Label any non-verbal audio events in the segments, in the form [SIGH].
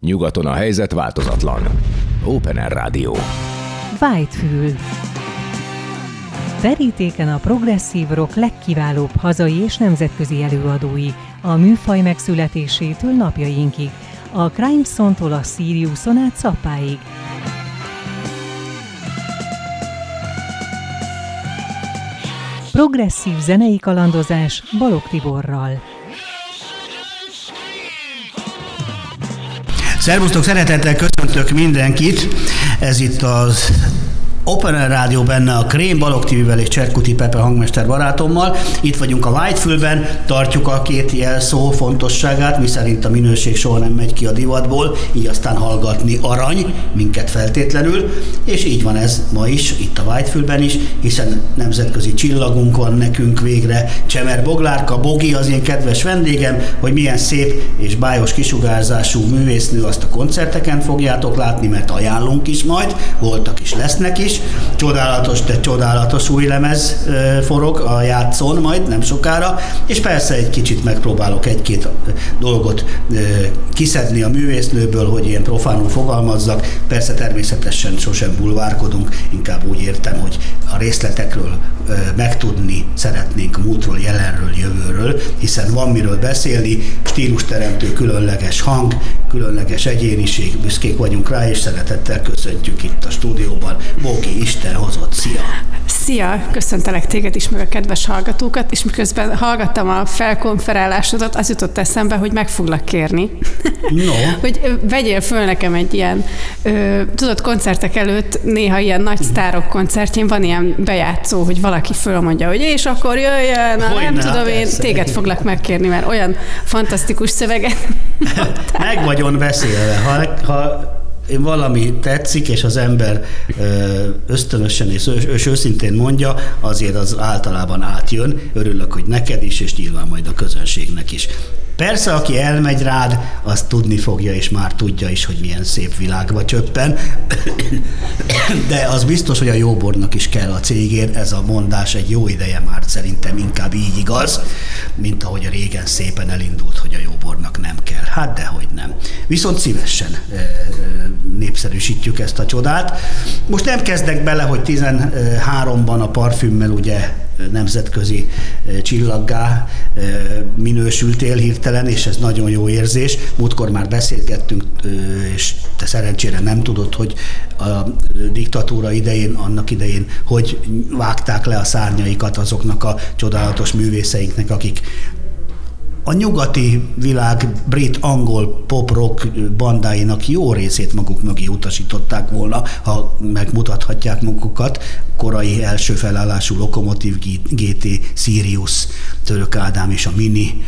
Nyugaton a helyzet változatlan. Open Air Rádió. Whitefül. Verítéken a progresszív rock legkiválóbb hazai és nemzetközi előadói, a műfaj megszületésétől napjainkig, a Crimeson-tól a Siriuson át Szappáig. Progresszív zenei kalandozás Balog Tiborral. Szervusztok, szeretettel köszöntök mindenkit. Ez itt az Open Air Rádió benne a Krém, Balog TV-vel és Cserkuti Pepe hangmester barátommal. Itt vagyunk a Whitefülben, tartjuk a két jelszó fontosságát, mi szerint a minőség soha nem megy ki a divatból, így aztán hallgatni arany, minket feltétlenül, és így van ez ma is, itt a Whitefülben is, hiszen nemzetközi csillagunk van nekünk végre. Csemer Boglárka, Bogi az én kedves vendégem, hogy milyen szép és bájos kisugárzású művésznő azt a koncerteken fogjátok látni, mert ajánlunk is majd, voltak is, lesznek is, Csodálatos, de csodálatos új lemez forog a játszón majd nem sokára, és persze egy kicsit megpróbálok egy-két dolgot kiszedni a művésznőből, hogy ilyen profánul fogalmazzak. Persze természetesen sosem bulvárkodunk, inkább úgy értem, hogy a részletekről megtudni szeretnénk múltról, jelenről, jövőről, hiszen van miről beszélni, stílusteremtő különleges hang, különleges egyéniség, büszkék vagyunk rá, és szeretettel köszöntjük itt a stúdióban. Bóki Isten hozott, szia! Szia, köszöntelek téged is, meg a kedves hallgatókat, és miközben hallgattam a felkonferálásodat, az jutott eszembe, hogy meg foglak kérni. No. [LAUGHS] hogy vegyél föl nekem egy ilyen, ö, tudod, koncertek előtt néha ilyen nagy sztárok koncertjén van ilyen bejátszó, hogy valaki fölmondja, hogy és akkor jöjjön, na, nem tudom, persze. én téged foglak megkérni, mert olyan fantasztikus szöveget. [LAUGHS] meg vagyon beszélve. Ha, ha valami tetszik, és az ember ösztönösen és, és őszintén mondja, azért az általában átjön. Örülök, hogy neked is, és nyilván majd a közönségnek is. Persze, aki elmegy rád, az tudni fogja, és már tudja is, hogy milyen szép világba csöppen. [COUGHS] De az biztos, hogy a jóbornak is kell a cégért. Ez a mondás egy jó ideje már szerintem inkább így igaz, mint ahogy a régen szépen elindult, hogy a jóbornak nem kell. Hát dehogy nem. Viszont szívesen népszerűsítjük ezt a csodát. Most nem kezdek bele, hogy 13-ban a parfümmel ugye nemzetközi csillaggá minősültél hirtelen, és ez nagyon jó érzés. Múltkor már beszélgettünk, és te szerencsére nem tudod, hogy a diktatúra idején, annak idején, hogy vágták le a szárnyaikat azoknak a csodálatos művészeinknek, akik a nyugati világ brit-angol pop-rock bandáinak jó részét maguk mögé utasították volna, ha megmutathatják magukat. Korai első felállású Lokomotív GT, Sirius, Török Ádám és a Mini,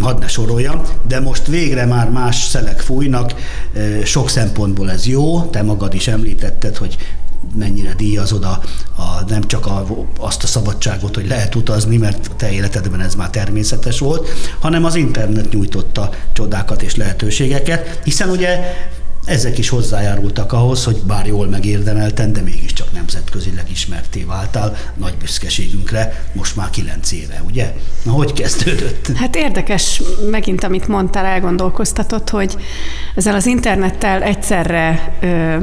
hadd ne sorolja, de most végre már más szelek fújnak, sok szempontból ez jó, te magad is említetted, hogy mennyire díjazod a, a, nem csak a, azt a szabadságot, hogy lehet utazni, mert te életedben ez már természetes volt, hanem az internet nyújtotta csodákat és lehetőségeket, hiszen ugye ezek is hozzájárultak ahhoz, hogy bár jól megérdemelten, de mégiscsak nemzetközileg ismerté váltál nagy büszkeségünkre, most már kilenc éve, ugye? Na, hogy kezdődött? Hát érdekes megint, amit mondtál, elgondolkoztatott, hogy ezzel az internettel egyszerre ö,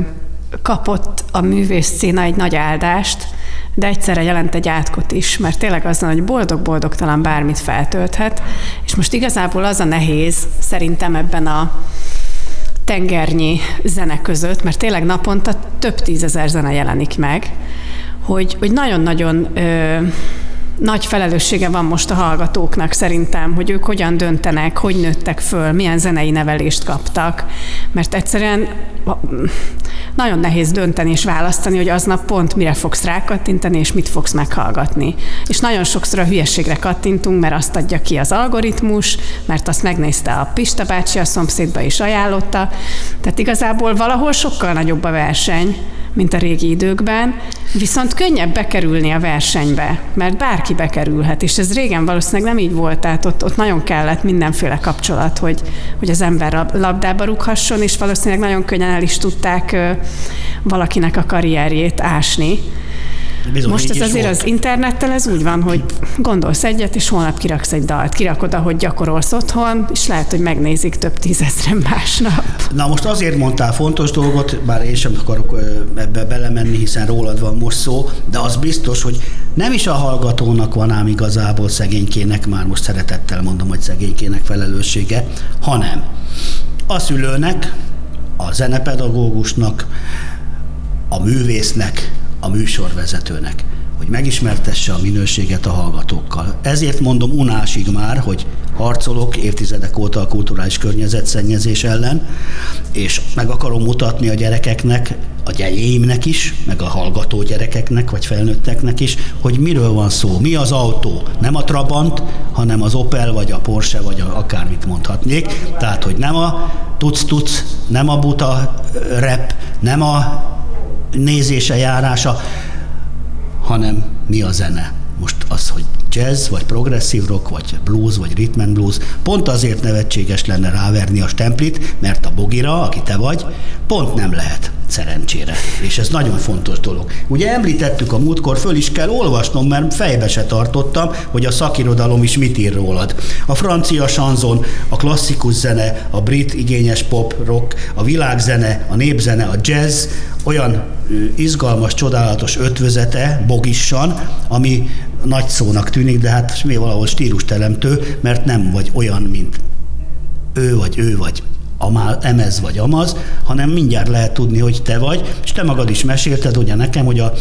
kapott a művész szína egy nagy áldást, de egyszerre jelent egy átkot is, mert tényleg az, hogy boldog-boldogtalan bármit feltölthet, és most igazából az a nehéz szerintem ebben a tengernyi zene között, mert tényleg naponta több tízezer zene jelenik meg, hogy, hogy nagyon-nagyon nagy felelőssége van most a hallgatóknak szerintem, hogy ők hogyan döntenek, hogy nőttek föl, milyen zenei nevelést kaptak, mert egyszerűen nagyon nehéz dönteni és választani, hogy aznap pont mire fogsz rákattintani, és mit fogsz meghallgatni. És nagyon sokszor a hülyeségre kattintunk, mert azt adja ki az algoritmus, mert azt megnézte a Pista bácsi a szomszédba is ajánlotta. Tehát igazából valahol sokkal nagyobb a verseny, mint a régi időkben, viszont könnyebb bekerülni a versenybe, mert bárki bekerülhet, és ez régen valószínűleg nem így volt, tehát ott, ott nagyon kellett mindenféle kapcsolat, hogy, hogy az ember labdába rúghasson, és valószínűleg nagyon könnyen el is tudták valakinek a karrierjét ásni. Bizony, Most ez azért volt. az internettel ez úgy van, hogy gondolsz egyet, és holnap kiraksz egy dalt. Kirakod, ahogy gyakorolsz otthon, és lehet, hogy megnézik több tízezren másnap. Na most azért mondtál fontos dolgot, bár én sem akarok ebbe belemenni, hiszen rólad van most szó, de az biztos, hogy nem is a hallgatónak van ám igazából szegénykének, már most szeretettel mondom, hogy szegénykének felelőssége, hanem a szülőnek, a zenepedagógusnak, a művésznek, a műsorvezetőnek, hogy megismertesse a minőséget a hallgatókkal. Ezért mondom unásig már, hogy harcolok évtizedek óta a kulturális környezetszennyezés ellen, és meg akarom mutatni a gyerekeknek, a gyerjeimnek is, meg a hallgató gyerekeknek, vagy felnőtteknek is, hogy miről van szó, mi az autó. Nem a Trabant, hanem az Opel, vagy a Porsche, vagy a, akármit mondhatnék. Tehát, hogy nem a tuc-tuc, nem a buta rep, nem a nézése, járása, hanem mi a zene. Most az, hogy jazz, vagy progresszív rock, vagy blues, vagy rhythm and blues, pont azért nevetséges lenne ráverni a stemplit, mert a bogira, aki te vagy, pont nem lehet szerencsére. És ez nagyon fontos dolog. Ugye említettük a múltkor, föl is kell olvasnom, mert fejbe se tartottam, hogy a szakirodalom is mit ír rólad. A francia sanzon, a klasszikus zene, a brit igényes pop, rock, a világzene, a népzene, a jazz, olyan izgalmas, csodálatos ötvözete, bogissan, ami nagy szónak tűnik, de hát mi valahol stílusteremtő, mert nem vagy olyan, mint ő vagy ő vagy amál, emez vagy amaz, hanem mindjárt lehet tudni, hogy te vagy, és te magad is mesélted ugye nekem, hogy a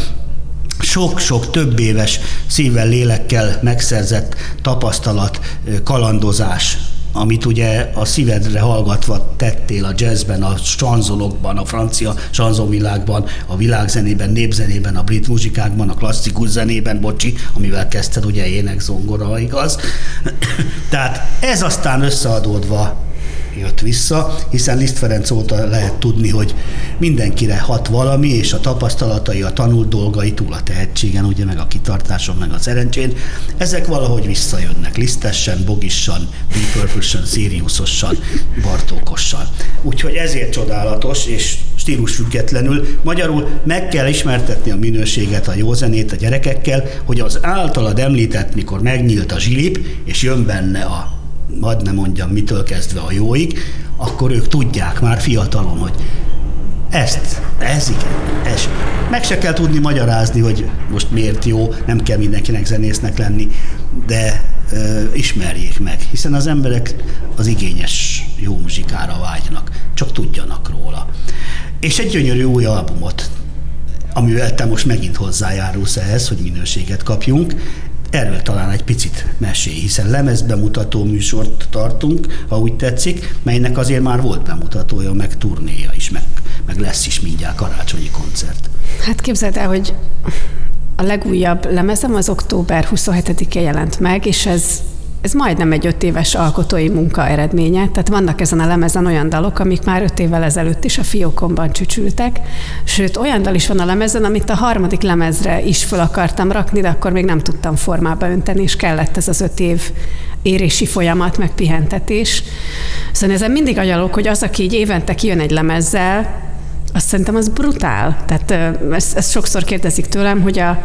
sok-sok több éves szívvel, lélekkel megszerzett tapasztalat, kalandozás, amit ugye a szívedre hallgatva tettél a jazzben, a sanzolokban, a francia sanzonvilágban, a világzenében, népzenében, a brit muzsikákban, a klasszikus zenében, bocsi, amivel kezdted ugye ének, zongora, igaz? [COUGHS] Tehát ez aztán összeadódva jött vissza, hiszen Liszt Ferenc óta lehet tudni, hogy mindenkire hat valami, és a tapasztalatai, a tanult dolgai túl a tehetségen, ugye meg a kitartáson, meg a szerencsén, ezek valahogy visszajönnek, Lisztessen, Bogissan, Deep Purple-sen, Siriusosan, Bartókossal. Úgyhogy ezért csodálatos, és stílusfüggetlenül. Magyarul meg kell ismertetni a minőséget, a jó zenét a gyerekekkel, hogy az általad említett, mikor megnyílt a zsilip, és jön benne a hadd ne mondjam, mitől kezdve a jóig, akkor ők tudják már fiatalon, hogy ezt, ez igen, ez. Meg se kell tudni magyarázni, hogy most miért jó, nem kell mindenkinek zenésznek lenni, de ö, ismerjék meg, hiszen az emberek az igényes jó muzsikára vágynak, csak tudjanak róla. És egy gyönyörű új albumot, amivel te most megint hozzájárulsz ehhez, hogy minőséget kapjunk, Erről talán egy picit mesélj, hiszen lemezbemutató műsort tartunk, ha úgy tetszik, melynek azért már volt bemutatója, meg turnéja is, meg, meg lesz is mindjárt karácsonyi koncert. Hát képzeld el, hogy a legújabb lemezem az október 27-én jelent meg, és ez ez majdnem egy öt éves alkotói munka eredménye, tehát vannak ezen a lemezen olyan dalok, amik már öt évvel ezelőtt is a fiókomban csücsültek, sőt olyan dal is van a lemezen, amit a harmadik lemezre is fel akartam rakni, de akkor még nem tudtam formába önteni, és kellett ez az öt év érési folyamat, meg pihentetés. Szóval ezen mindig agyalok, hogy az, aki így évente kijön egy lemezzel, azt szerintem az brutál. Tehát ezt, ezt sokszor kérdezik tőlem, hogy a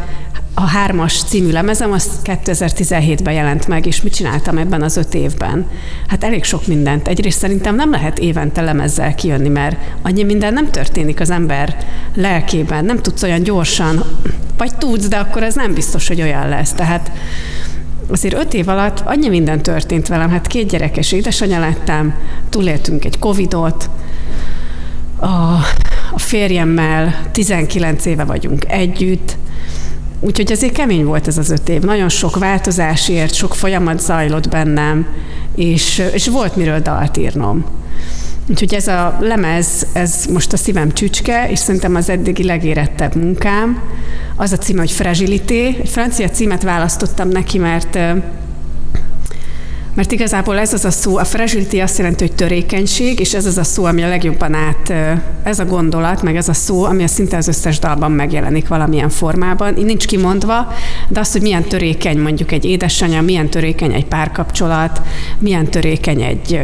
a hármas című lemezem az 2017-ben jelent meg, és mit csináltam ebben az öt évben? Hát elég sok mindent. Egyrészt szerintem nem lehet évente lemezzel kijönni, mert annyi minden nem történik az ember lelkében, nem tudsz olyan gyorsan, vagy tudsz, de akkor ez nem biztos, hogy olyan lesz. Tehát azért öt év alatt annyi minden történt velem, hát két gyerekes édesanyja lettem, túléltünk egy covidot, a, a férjemmel 19 éve vagyunk együtt, Úgyhogy azért kemény volt ez az öt év. Nagyon sok változás ért, sok folyamat zajlott bennem, és, és volt miről dalt írnom. Úgyhogy ez a lemez, ez most a szívem csücske, és szerintem az eddigi legérettebb munkám. Az a címe, hogy Fragilité. Egy francia címet választottam neki, mert mert igazából ez az a szó, a fragility azt jelenti, hogy törékenység, és ez az a szó, ami a legjobban át, ez a gondolat, meg ez a szó, ami a szinte az összes dalban megjelenik valamilyen formában. Így nincs kimondva, de az, hogy milyen törékeny mondjuk egy édesanyja, milyen törékeny egy párkapcsolat, milyen törékeny egy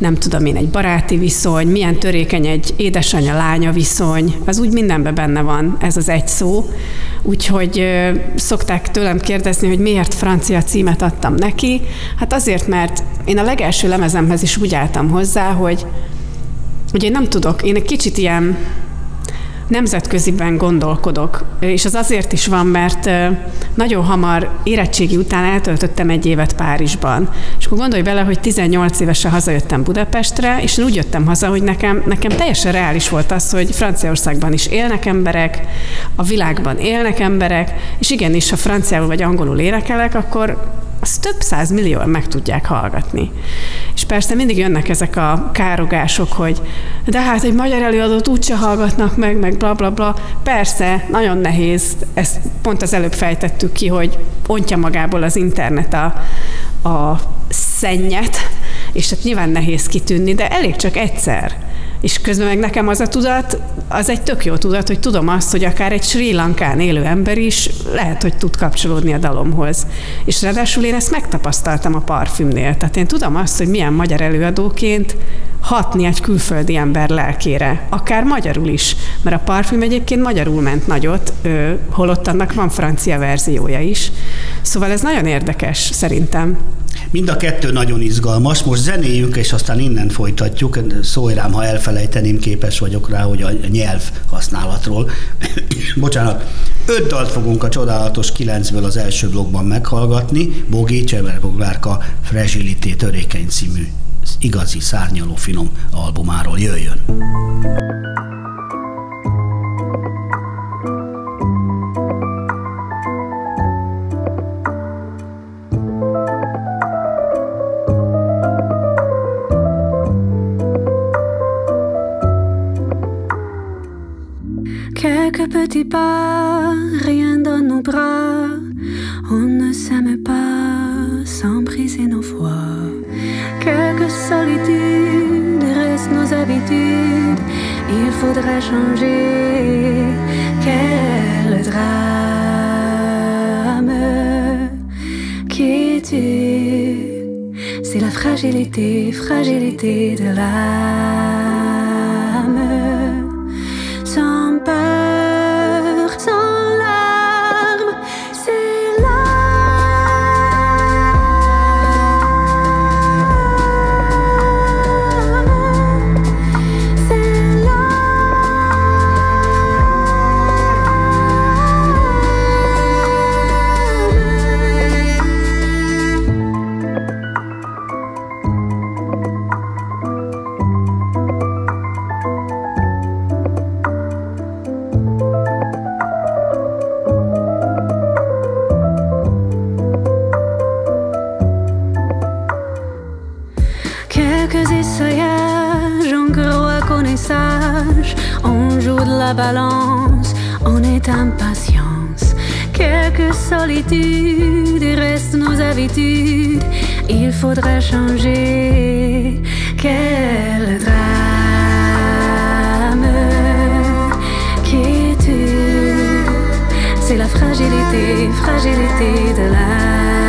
nem tudom én, egy baráti viszony, milyen törékeny egy édesanyja-lánya viszony, az úgy mindenben benne van ez az egy szó, úgyhogy szokták tőlem kérdezni, hogy miért francia címet adtam neki. Hát azért, mert én a legelső lemezemhez is úgy álltam hozzá, hogy ugye én nem tudok, én egy kicsit ilyen nemzetköziben gondolkodok, és az azért is van, mert nagyon hamar érettségi után eltöltöttem egy évet Párizsban. És akkor gondolj bele, hogy 18 évesen hazajöttem Budapestre, és én úgy jöttem haza, hogy nekem, nekem teljesen reális volt az, hogy Franciaországban is élnek emberek, a világban élnek emberek, és igenis, ha franciául vagy angolul énekelek, akkor azt több száz millióan meg tudják hallgatni. És persze mindig jönnek ezek a károgások, hogy de hát egy magyar előadót úgyse hallgatnak meg, meg bla bla bla. Persze, nagyon nehéz, ezt pont az előbb fejtettük ki, hogy ontja magából az internet a, a szennyet, és hát nyilván nehéz kitűnni, de elég csak egyszer és közben meg nekem az a tudat, az egy tök jó tudat, hogy tudom azt, hogy akár egy Sri Lankán élő ember is lehet, hogy tud kapcsolódni a dalomhoz. És ráadásul én ezt megtapasztaltam a parfümnél. Tehát én tudom azt, hogy milyen magyar előadóként hatni egy külföldi ember lelkére, akár magyarul is, mert a parfüm egyébként magyarul ment nagyot, holott annak van francia verziója is. Szóval ez nagyon érdekes szerintem. Mind a kettő nagyon izgalmas. Most zenéjünk, és aztán innen folytatjuk. Szólj rám, ha elfelejteném, képes vagyok rá, hogy a nyelv használatról. [COUGHS] Bocsánat. Öt dalt fogunk a csodálatos kilencből az első blogban meghallgatni. Bogi Csever Boglárka Fragilité törékeny című igazi szárnyaló finom albumáról jöjjön. Quelques petits pas, rien dans nos bras. On ne s'aime pas sans briser nos foi. Quelques solitudes restent nos habitudes. Il faudra changer. Quel drame qui tue. C'est la fragilité, fragilité de l'âme. Balance, on est impatience. Quelques solitudes restent nos habitudes. Il faudrait changer. Quel drame qui tue. C'est la fragilité, fragilité de l'âme.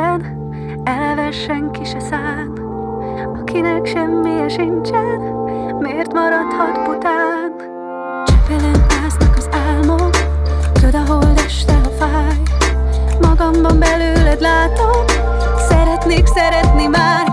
minden Eleve senki se szán. Akinek semmije sincsen Miért maradhat bután? Csepelen másznak az álmok Köd a hold este a fáj. Magamban belőled látom Szeretnék szeretni már.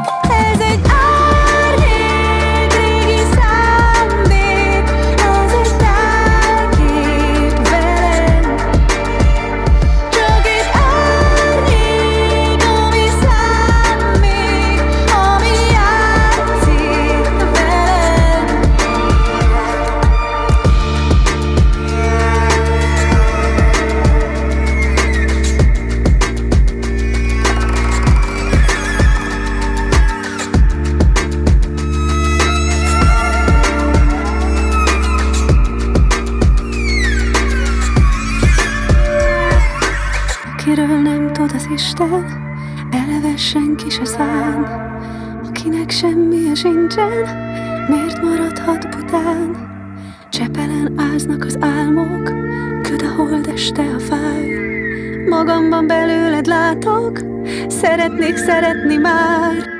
Isten, eleve senki se szán, akinek semmije sincsen, miért maradhat budán. Csepelen áznak az álmok, köd a holdeste a fáj. Magamban belőled látok, szeretnék szeretni már.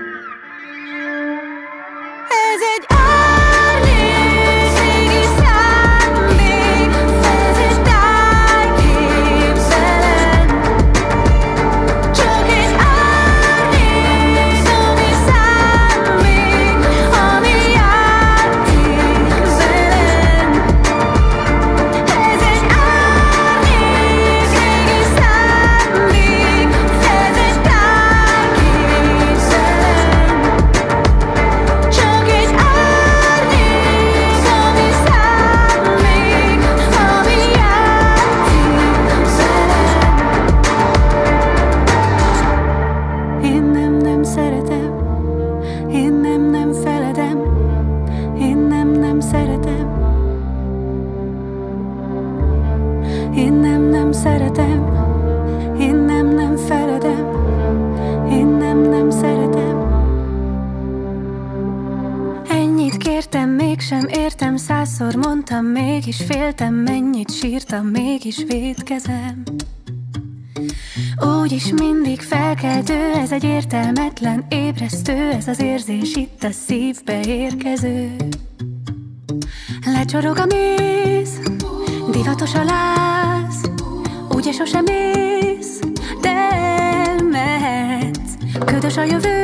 írtam, mégis védkezem. Úgyis mindig felkeltő, ez egy értelmetlen ébresztő Ez az érzés itt a szívbe érkező. Lecsorog a méz, divatos a láz Ugye sosem mész, de elmehetsz Ködös a jövő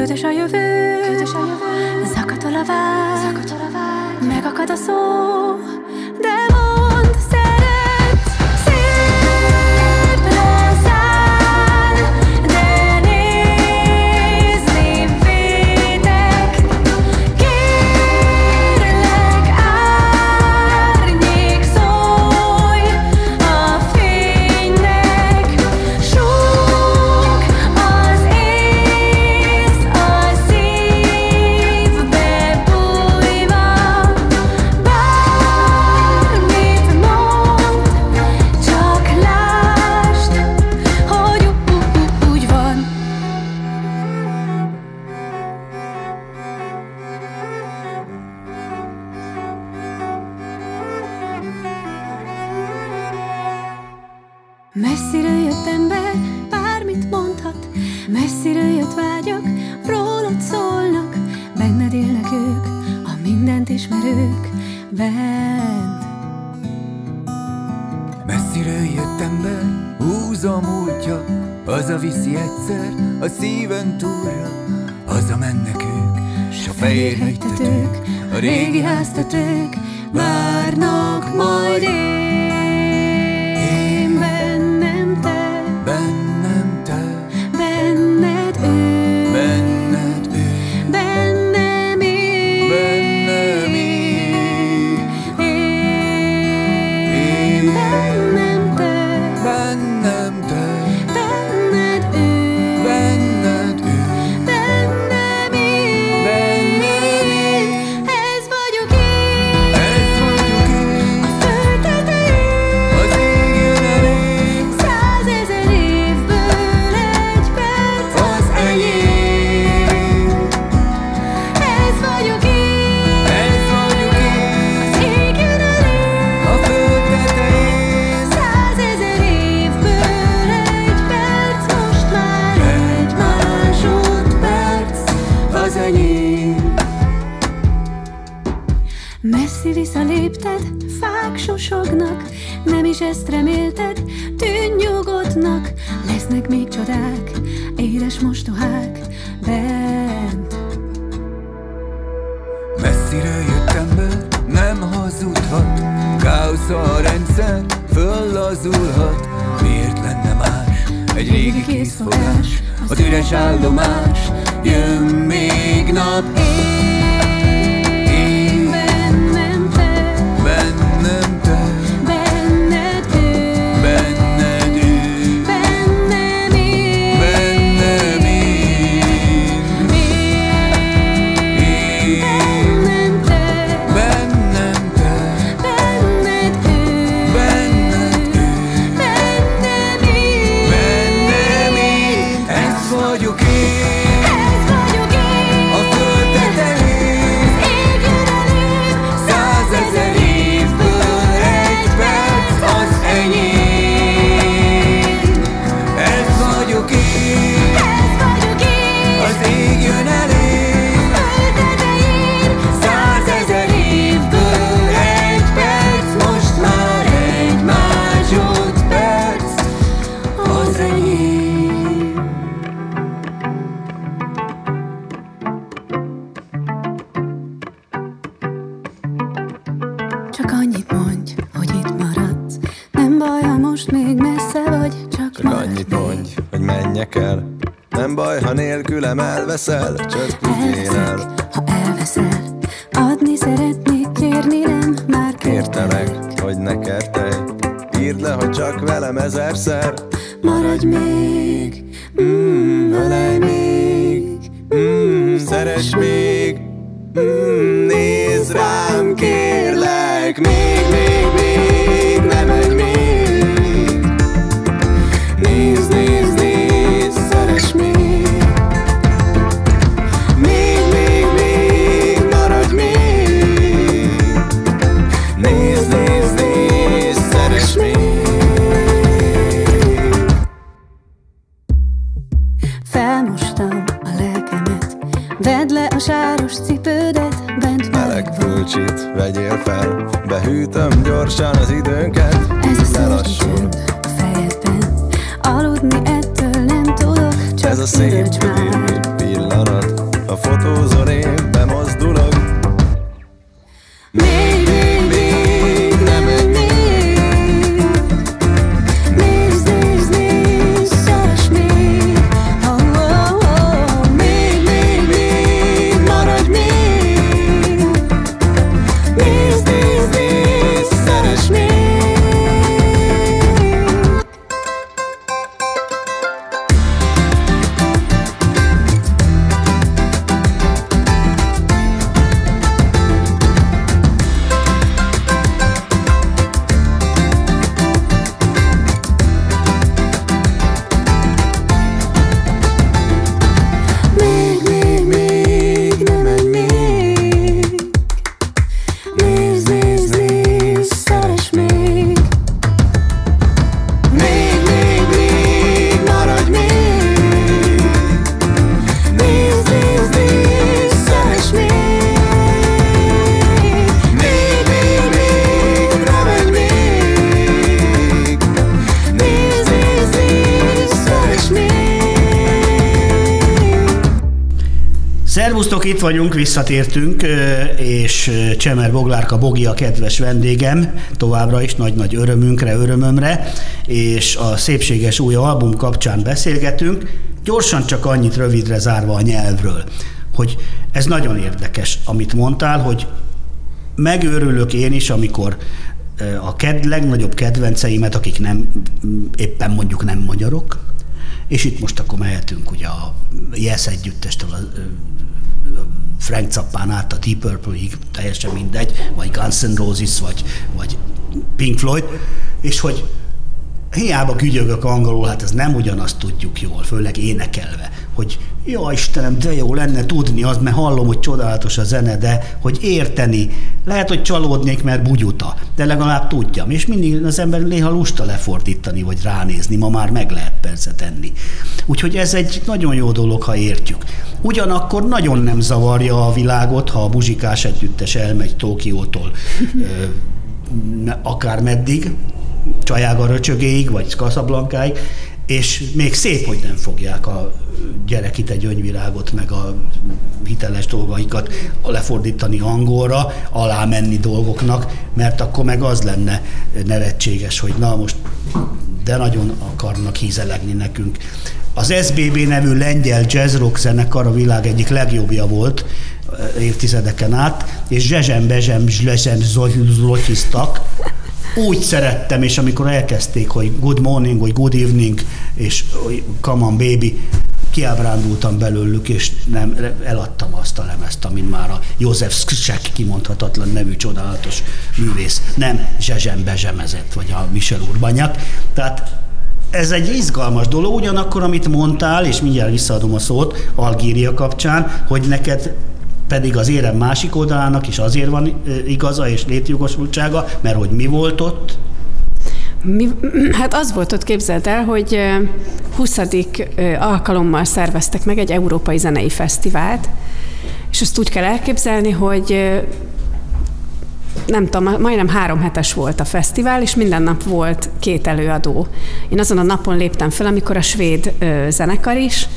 Ködös a jövő, Ködös a jövő. Zakatol a vágy, Zakatol a vágy. Megakad a szó, cabeça, Szervusztok, itt vagyunk, visszatértünk, és Csemer Boglárka Bogi a kedves vendégem, továbbra is nagy-nagy örömünkre, örömömre, és a szépséges új album kapcsán beszélgetünk. Gyorsan csak annyit rövidre zárva a nyelvről, hogy ez nagyon érdekes, amit mondtál, hogy megőrülök én is, amikor a ked, legnagyobb kedvenceimet, akik nem, éppen mondjuk nem magyarok, és itt most akkor mehetünk ugye a Yes együttestől a Frank Zappán át a Deep Purple-ig, teljesen mindegy, vagy Guns N' Roses, vagy, vagy Pink Floyd, és hogy hiába gügyögök angolul, hát ez nem ugyanazt tudjuk jól, főleg énekelve, hogy ja Istenem, de jó lenne tudni az, mert hallom, hogy csodálatos a zene, de hogy érteni, lehet, hogy csalódnék, mert bugyuta, de legalább tudjam, és mindig az ember néha lusta lefordítani, vagy ránézni, ma már meg lehet persze tenni. Úgyhogy ez egy nagyon jó dolog, ha értjük. Ugyanakkor nagyon nem zavarja a világot, ha a muzsikás együttes elmegy ne- akár meddig, Csajága röcsögéig, vagy Kaszablankáig, és még szép, hogy nem fogják a gyerekite gyöngyvirágot, meg a hiteles dolgaikat lefordítani angolra, alá menni dolgoknak, mert akkor meg az lenne nevetséges, hogy na most de nagyon akarnak hízelegni nekünk. Az SBB nevű lengyel jazz zenekar a világ egyik legjobbja volt eh, évtizedeken át, és Zsezsem Bezsem Zsezsem zlotyiztak, úgy szerettem, és amikor elkezdték, hogy good morning, vagy good evening, és hogy come on baby, kiábrándultam belőlük, és nem, eladtam azt a lemezt, amin már a József Skrzsek kimondhatatlan nevű csodálatos művész nem zsezsem bezsemezett, vagy a Michel Urbanyák. Tehát ez egy izgalmas dolog, ugyanakkor, amit mondtál, és mindjárt visszaadom a szót Algéria kapcsán, hogy neked pedig az érem másik oldalának is azért van igaza és létjogosultsága, mert hogy mi volt ott, Mi, hát az volt ott, képzeld el, hogy ö, 20. ö, alkalommal szerveztek meg egy európai zenei fesztivált, és azt úgy kell elképzelni, hogy nem tudom, majdnem három hetes volt a fesztivál, és minden nap volt két előadó. Én azon a napon léptem fel, amikor a svéd zenekar is,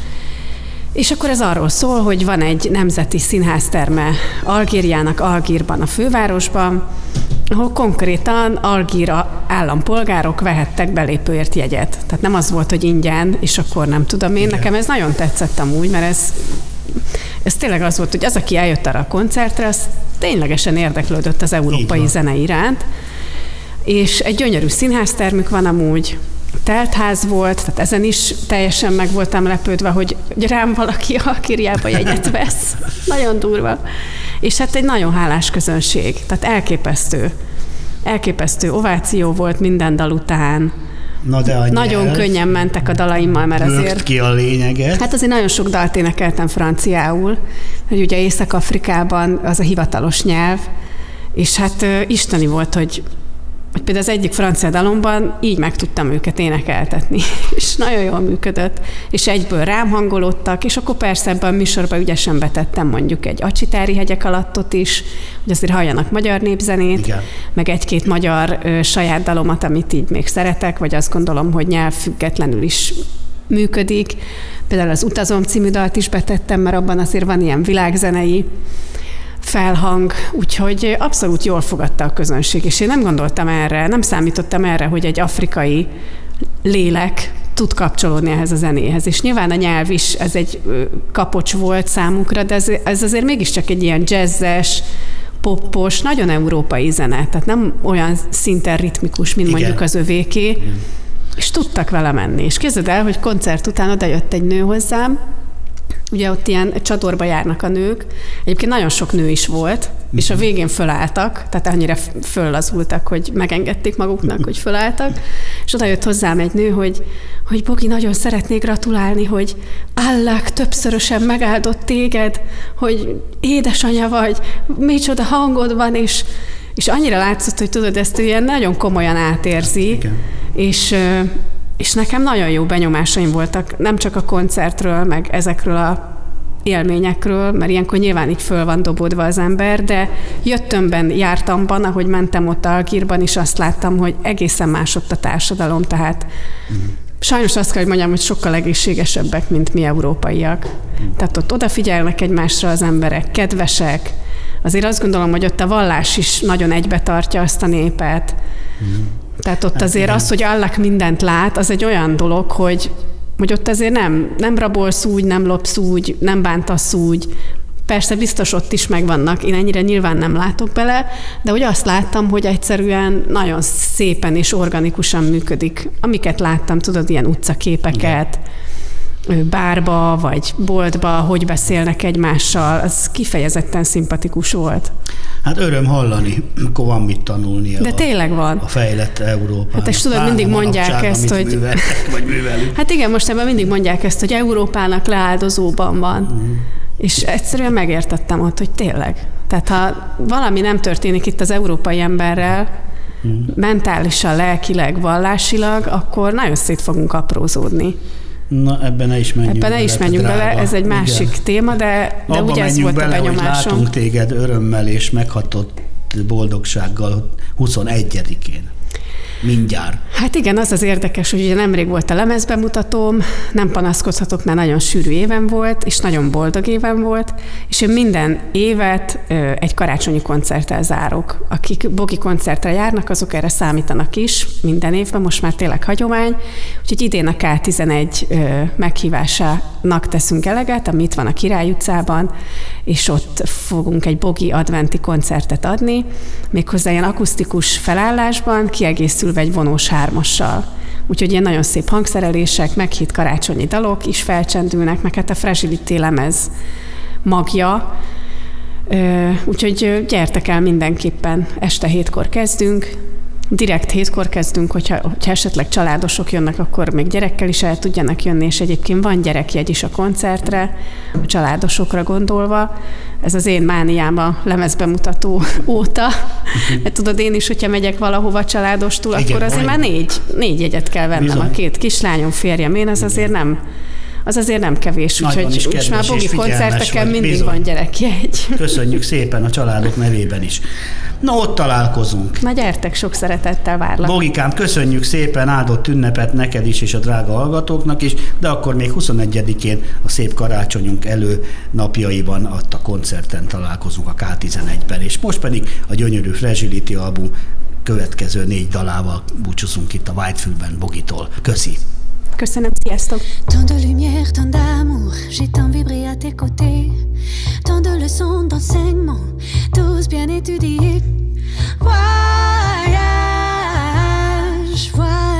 és akkor ez arról szól, hogy van egy nemzeti színházterme Algériának Algírban, a fővárosban, ahol konkrétan algír állampolgárok vehettek belépőért jegyet. Tehát nem az volt, hogy ingyen, és akkor nem tudom én. Nekem ez nagyon tetszett amúgy, mert ez, ez tényleg az volt, hogy az, aki eljött arra a koncertre, az ténylegesen érdeklődött az európai zene iránt. És egy gyönyörű színháztermük van amúgy, teltház volt, tehát ezen is teljesen meg voltam lepődve, hogy, hogy rám valaki a kirjába jegyet vesz. [LAUGHS] nagyon durva. És hát egy nagyon hálás közönség, tehát elképesztő. Elképesztő ováció volt minden dal után. na de a Nagyon nyelv könnyen mentek a dalaimmal, mert bőgt azért... ki a lényeget. Hát azért nagyon sok dalt énekeltem franciául, hogy ugye Észak-Afrikában az a hivatalos nyelv, és hát ö, isteni volt, hogy, hogy például az egyik francia dalomban így meg tudtam őket énekeltetni, [LAUGHS] és nagyon jól működött, és egyből rám hangolódtak, és akkor persze ebben a műsorban ügyesen betettem mondjuk egy acsitári hegyek alattot is, hogy azért halljanak magyar népzenét, Igen. meg egy-két magyar ö, saját dalomat, amit így még szeretek, vagy azt gondolom, hogy nyelv függetlenül is működik. Például az Utazom című dalt is betettem, mert abban azért van ilyen világzenei felhang, úgyhogy abszolút jól fogadta a közönség, és én nem gondoltam erre, nem számítottam erre, hogy egy afrikai lélek tud kapcsolódni ehhez a zenéhez. És nyilván a nyelv is, ez egy kapocs volt számukra, de ez, ez azért mégiscsak egy ilyen jazzes, poppos, nagyon európai zene, tehát nem olyan szinten ritmikus, mint Igen. mondjuk az övéké, Igen. és tudtak vele menni. És képzeld el, hogy koncert után oda jött egy nő hozzám, Ugye ott ilyen csatorba járnak a nők. Egyébként nagyon sok nő is volt, és a mhm. végén fölálltak, tehát annyira föllazultak, hogy megengedték maguknak, hogy fölálltak. És oda jött hozzám egy nő, hogy, hogy Bogi, nagyon szeretnék gratulálni, hogy Allah többszörösen megáldott téged, hogy édesanyja vagy, micsoda hangod van, és, és annyira látszott, hogy tudod, ezt ő ilyen nagyon komolyan átérzi, Igen. és és nekem nagyon jó benyomásaim voltak, nem csak a koncertről, meg ezekről a élményekről, mert ilyenkor nyilván így föl van dobódva az ember, de jöttömben, jártamban, ahogy mentem ott Algírban is azt láttam, hogy egészen más ott a társadalom, tehát mm. sajnos azt kell, hogy mondjam, hogy sokkal egészségesebbek, mint mi európaiak. Mm. Tehát ott odafigyelnek egymásra az emberek, kedvesek, azért azt gondolom, hogy ott a vallás is nagyon egybe tartja azt a népet. Mm. Tehát ott hát azért igen. az, hogy Allah mindent lát, az egy olyan dolog, hogy, hogy ott azért nem, nem rabolsz úgy, nem lopsz úgy, nem bántasz úgy, Persze biztos ott is megvannak, én ennyire nyilván nem látok bele, de hogy azt láttam, hogy egyszerűen nagyon szépen és organikusan működik. Amiket láttam, tudod, ilyen utcaképeket, Igen. Bárba vagy boltba, hogy beszélnek egymással, az kifejezetten szimpatikus volt. Hát öröm hallani, akkor van mit tanulni. De a, tényleg van. A fejlett Európában. Hát és tudod, mindig mondják ezt, hogy... Vagy művelünk. Hát igen, most ebben mindig mondják ezt, hogy Európának leáldozóban van. Mm. És egyszerűen megértettem ott, hogy tényleg. Tehát ha valami nem történik itt az európai emberrel, mm. mentálisan, lelkileg, vallásilag, akkor nagyon szét fogunk aprózódni. Na, ebben ne is menjünk ebben ne is menjünk bele, ez egy másik Igen. téma, de, de ugye ez volt bele, a benyomásom. Hogy látunk téged örömmel és meghatott boldogsággal 21-én mindjárt. Hát igen, az az érdekes, hogy ugye nemrég volt a lemezbemutatóm, nem panaszkodhatok, mert nagyon sűrű éven volt, és nagyon boldog éven volt, és én minden évet egy karácsonyi koncerttel zárok. Akik bogi koncertre járnak, azok erre számítanak is minden évben, most már tényleg hagyomány, úgyhogy idén a K11 meghívásának teszünk eleget, ami itt van a Király utcában, és ott fogunk egy bogi adventi koncertet adni, méghozzá ilyen akusztikus felállásban, kiegészülve egy vonós hármassal. Úgyhogy ilyen nagyon szép hangszerelések, meghitt karácsonyi dalok is felcsendülnek, meg hát a Fragility lemez magja, Úgyhogy gyertek el mindenképpen, este hétkor kezdünk, direkt hétkor kezdünk, hogyha, hogyha esetleg családosok jönnek, akkor még gyerekkel is el tudjanak jönni, és egyébként van gyerekjegy is a koncertre, a családosokra gondolva. Ez az én mániám a lemezbemutató óta. Mert tudod, én is, hogyha megyek valahova családostul, Igen, akkor azért már négy, négy jegyet kell vennem. Bizony. A két kislányom, férjem, én, ez Igen. azért nem az azért nem kevés, úgyhogy most már bogi koncerteken mindig bizony. van gyerekjegy. Köszönjük szépen a családok nevében is. Na, ott találkozunk. Na gyertek, sok szeretettel várlak. Bogikám, köszönjük szépen, áldott ünnepet neked is és a drága hallgatóknak is, de akkor még 21-én a szép karácsonyunk elő napjaiban a koncerten találkozunk a K11-ben, és most pedig a gyönyörű Fragility album következő négy dalával búcsúzunk itt a Whitefield-ben Bogitól. Köszi! Tant de lumière, tant d'amour, j'ai tant vibré à tes côtés. Tant de leçons d'enseignement, tous bien étudiés. Voyage, voyage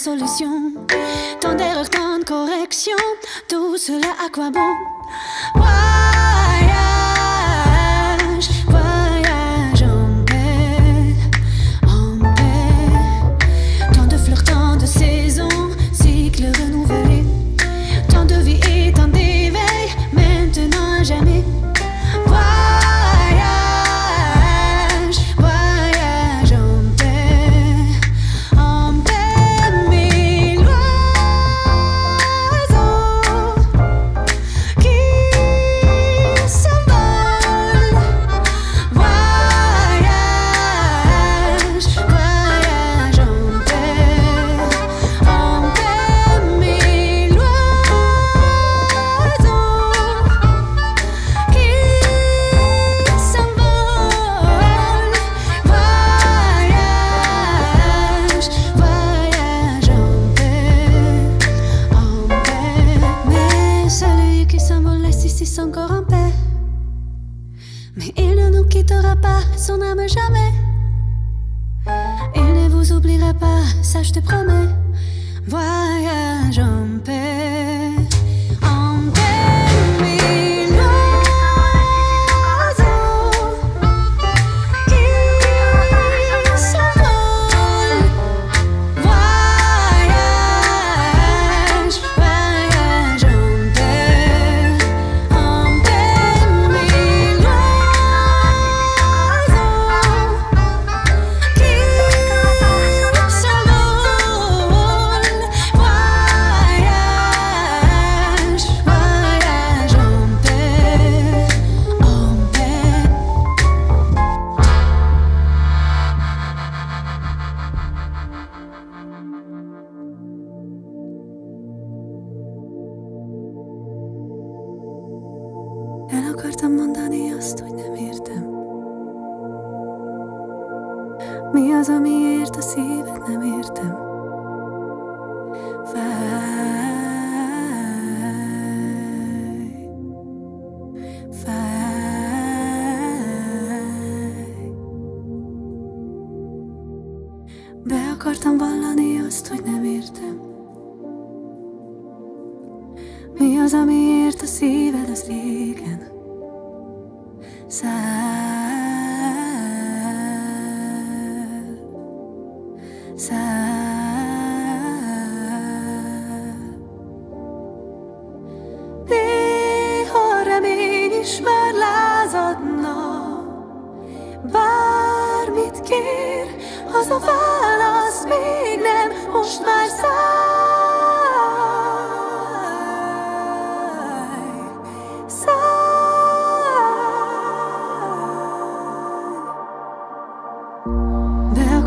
solution. Tant d'erreurs, tant de corrections, tout cela à quoi bon?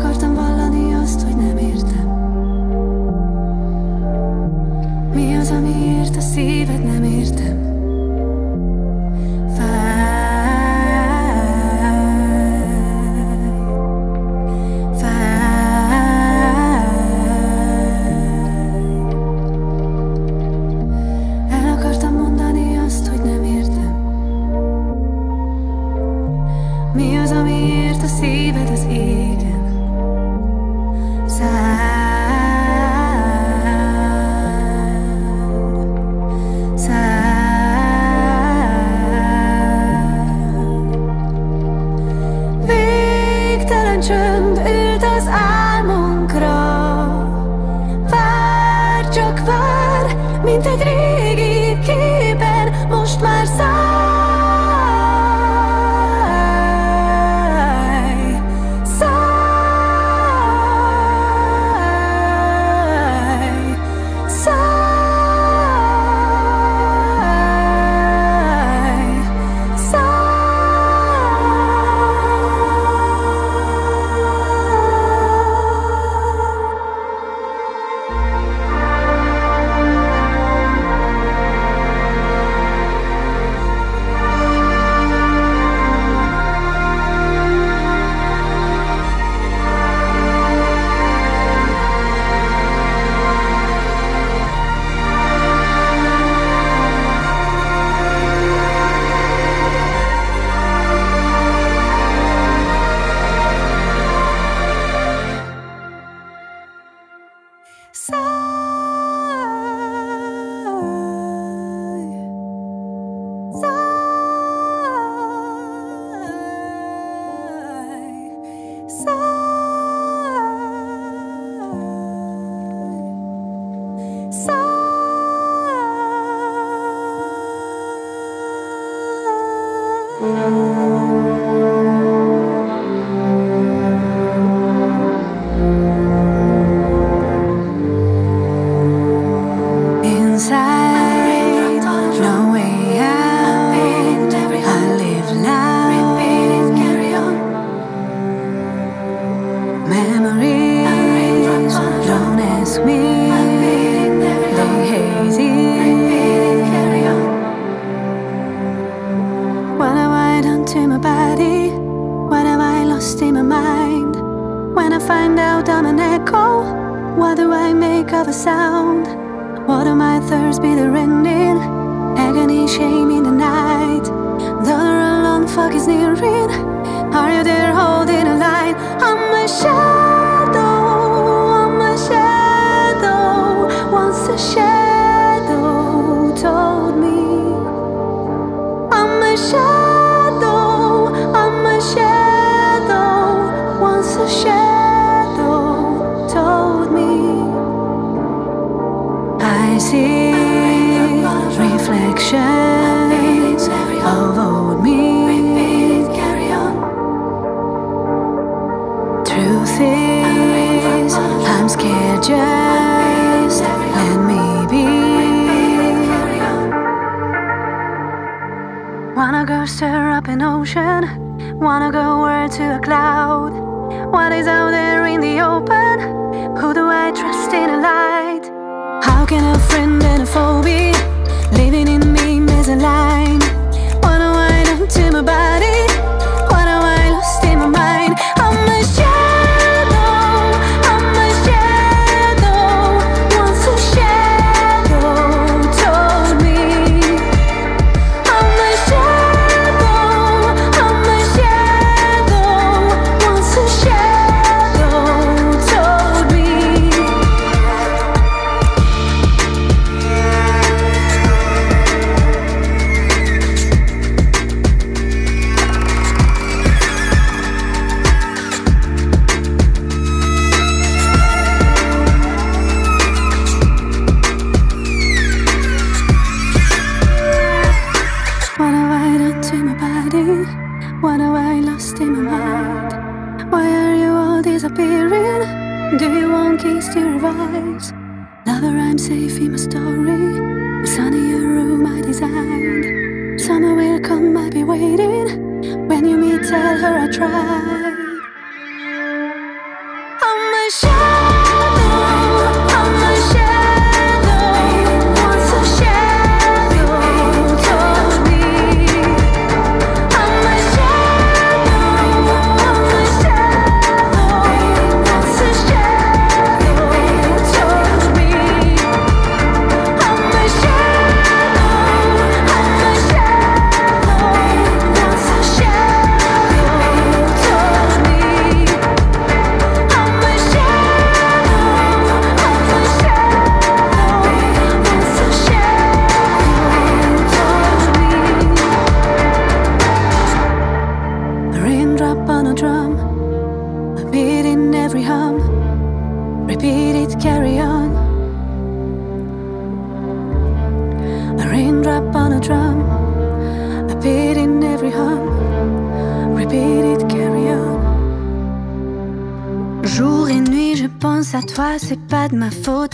akartam vallani azt, hogy nem értem. Mi az, amiért a szíved nem értem?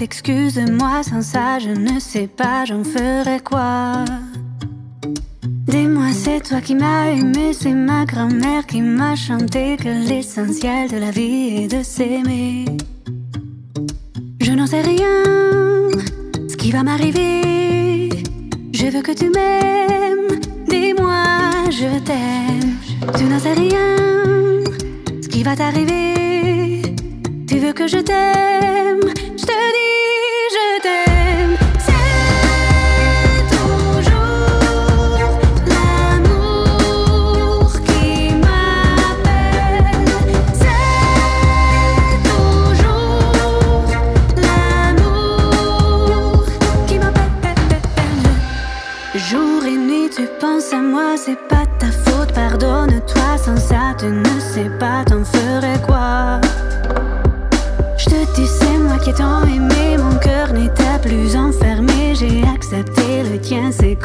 Excuse-moi, sans ça je ne sais pas, j'en ferais quoi? Dis-moi, c'est toi qui m'as aimé, c'est ma grand-mère qui m'a chanté que l'essentiel de la vie est de s'aimer. Je n'en sais rien, ce qui va m'arriver. Je veux que tu m'aimes, dis-moi, je t'aime. Tu n'en sais rien, ce qui va t'arriver. Tu veux que je t'aime, je te dis je t'aime. C'est toujours l'amour qui m'appelle. C'est toujours l'amour qui m'appelle. Jour et nuit, tu penses à moi, c'est pas ta faute. Pardonne-toi, sans ça, tu ne sais pas, t'en ferais quoi? tant aimé, mon cœur n'était plus enfermé. J'ai accepté le tien, c'est